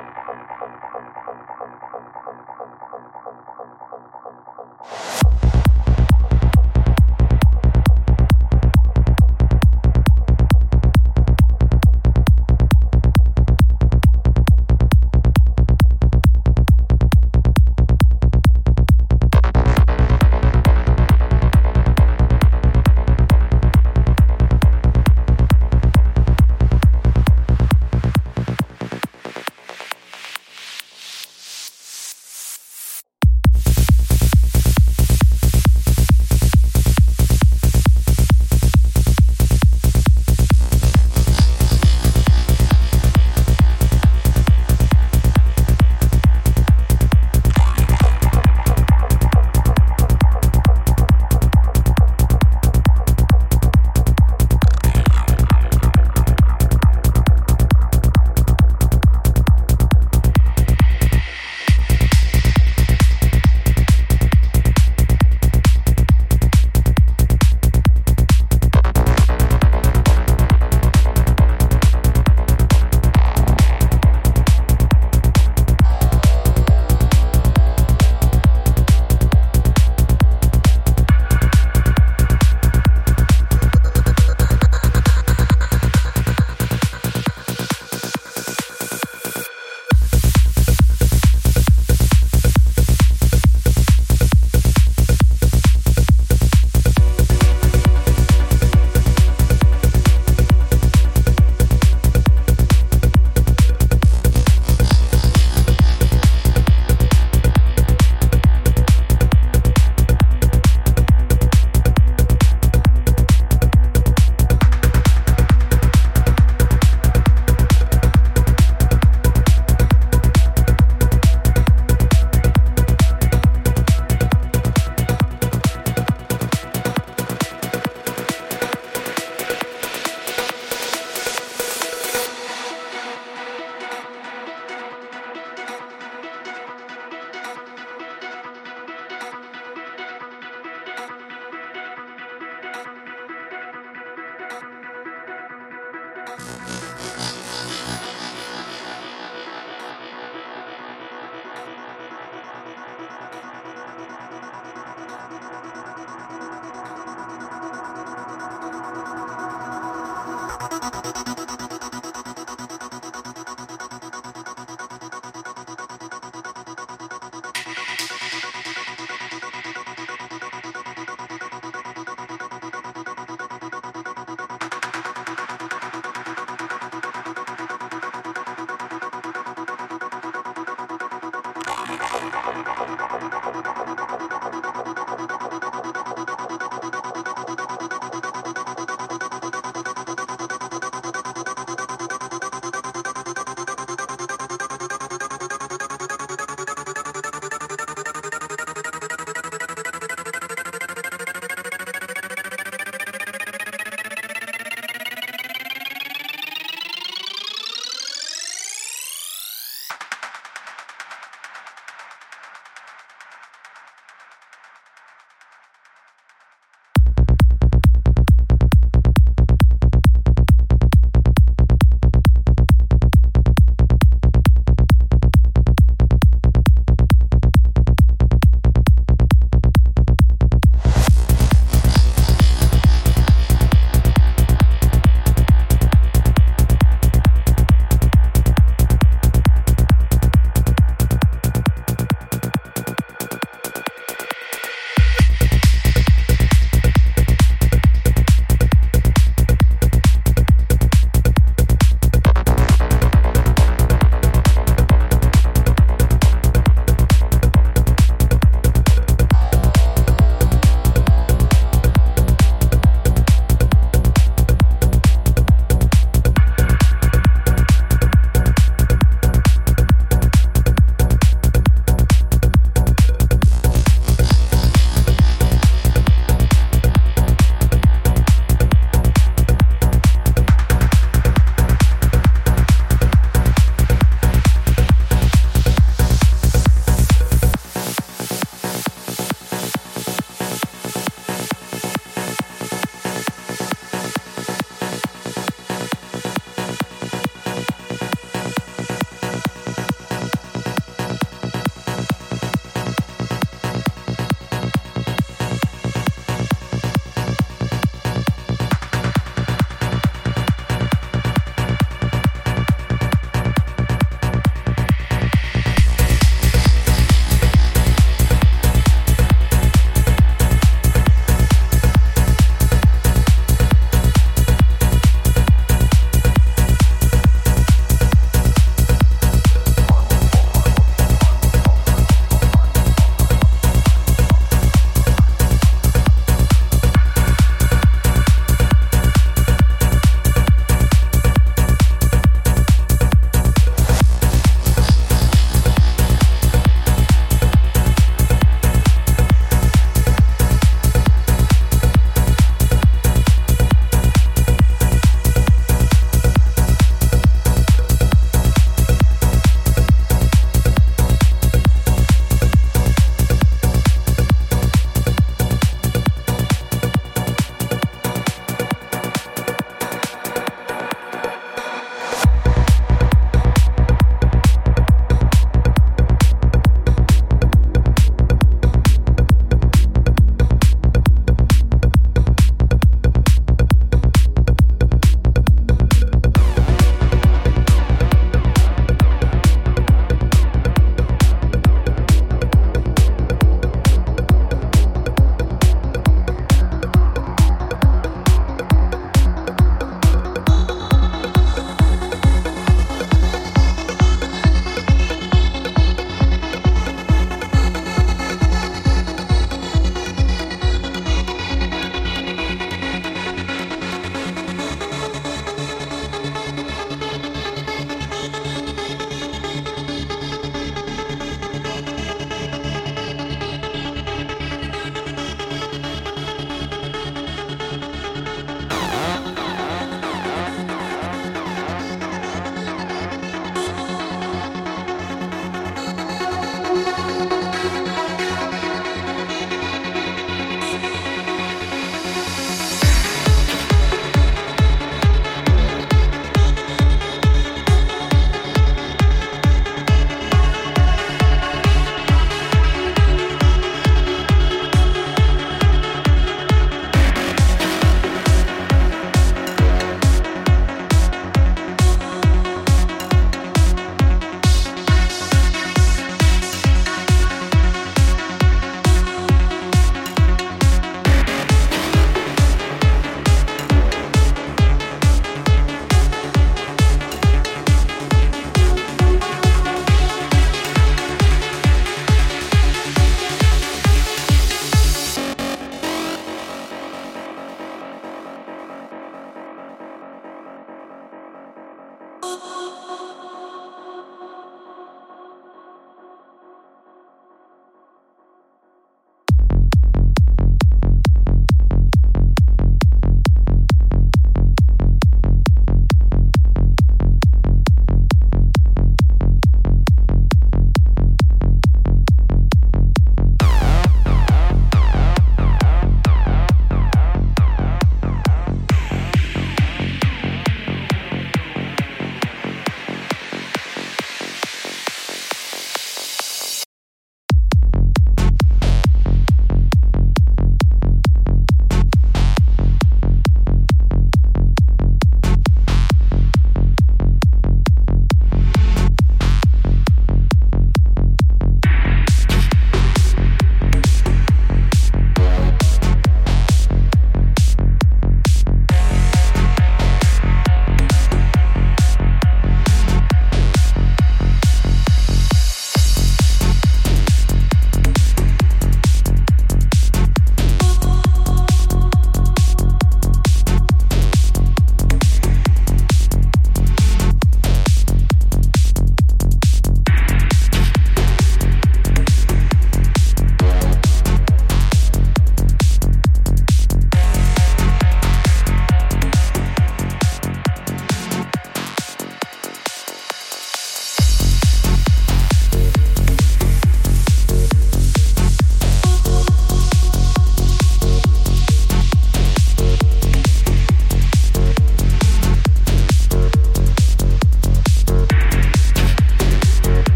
from from from from from from from from